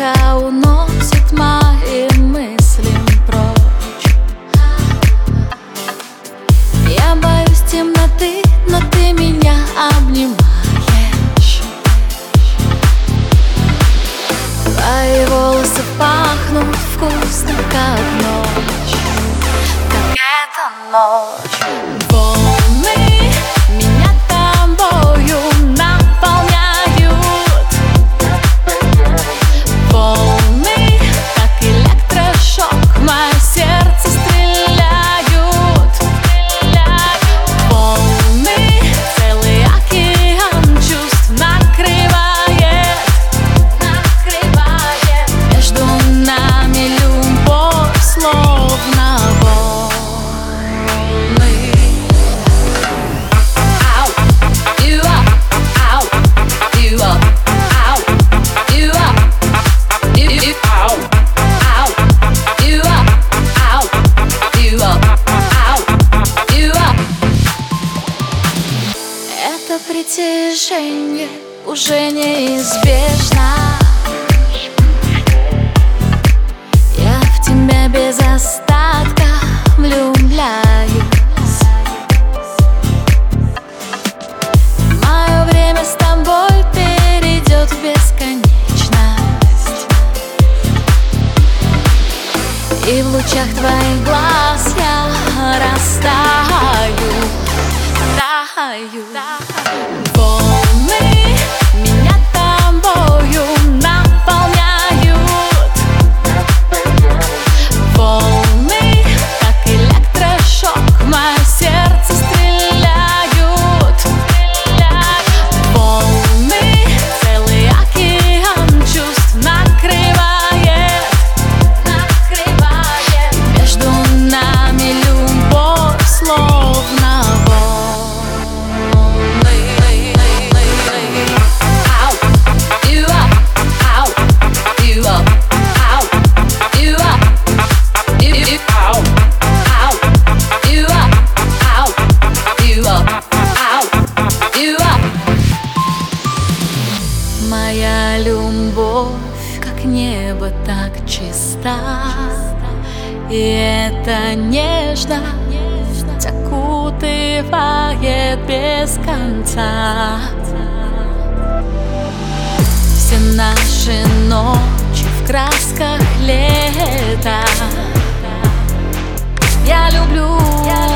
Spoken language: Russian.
Уносит мои мысли прочь. Я боюсь темноты, но ты меня обнимаешь Твои волосы пахнут вкусно, как ночь. Как эта ночь. решение уже неизбежно. Я в тебя без остатка влюбляюсь. Мое время с тобой перейдет в бесконечность. И в лучах твоих глаз я растаю Раю. так чиста. И это нежно Закутывает без конца. Все наши ночи в красках лета. Я люблю, я люблю